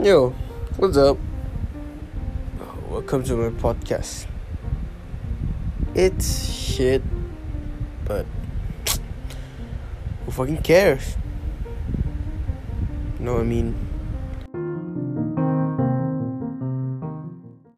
Yo, what's up? Welcome to my podcast. It's shit, but who fucking cares? You know what I mean?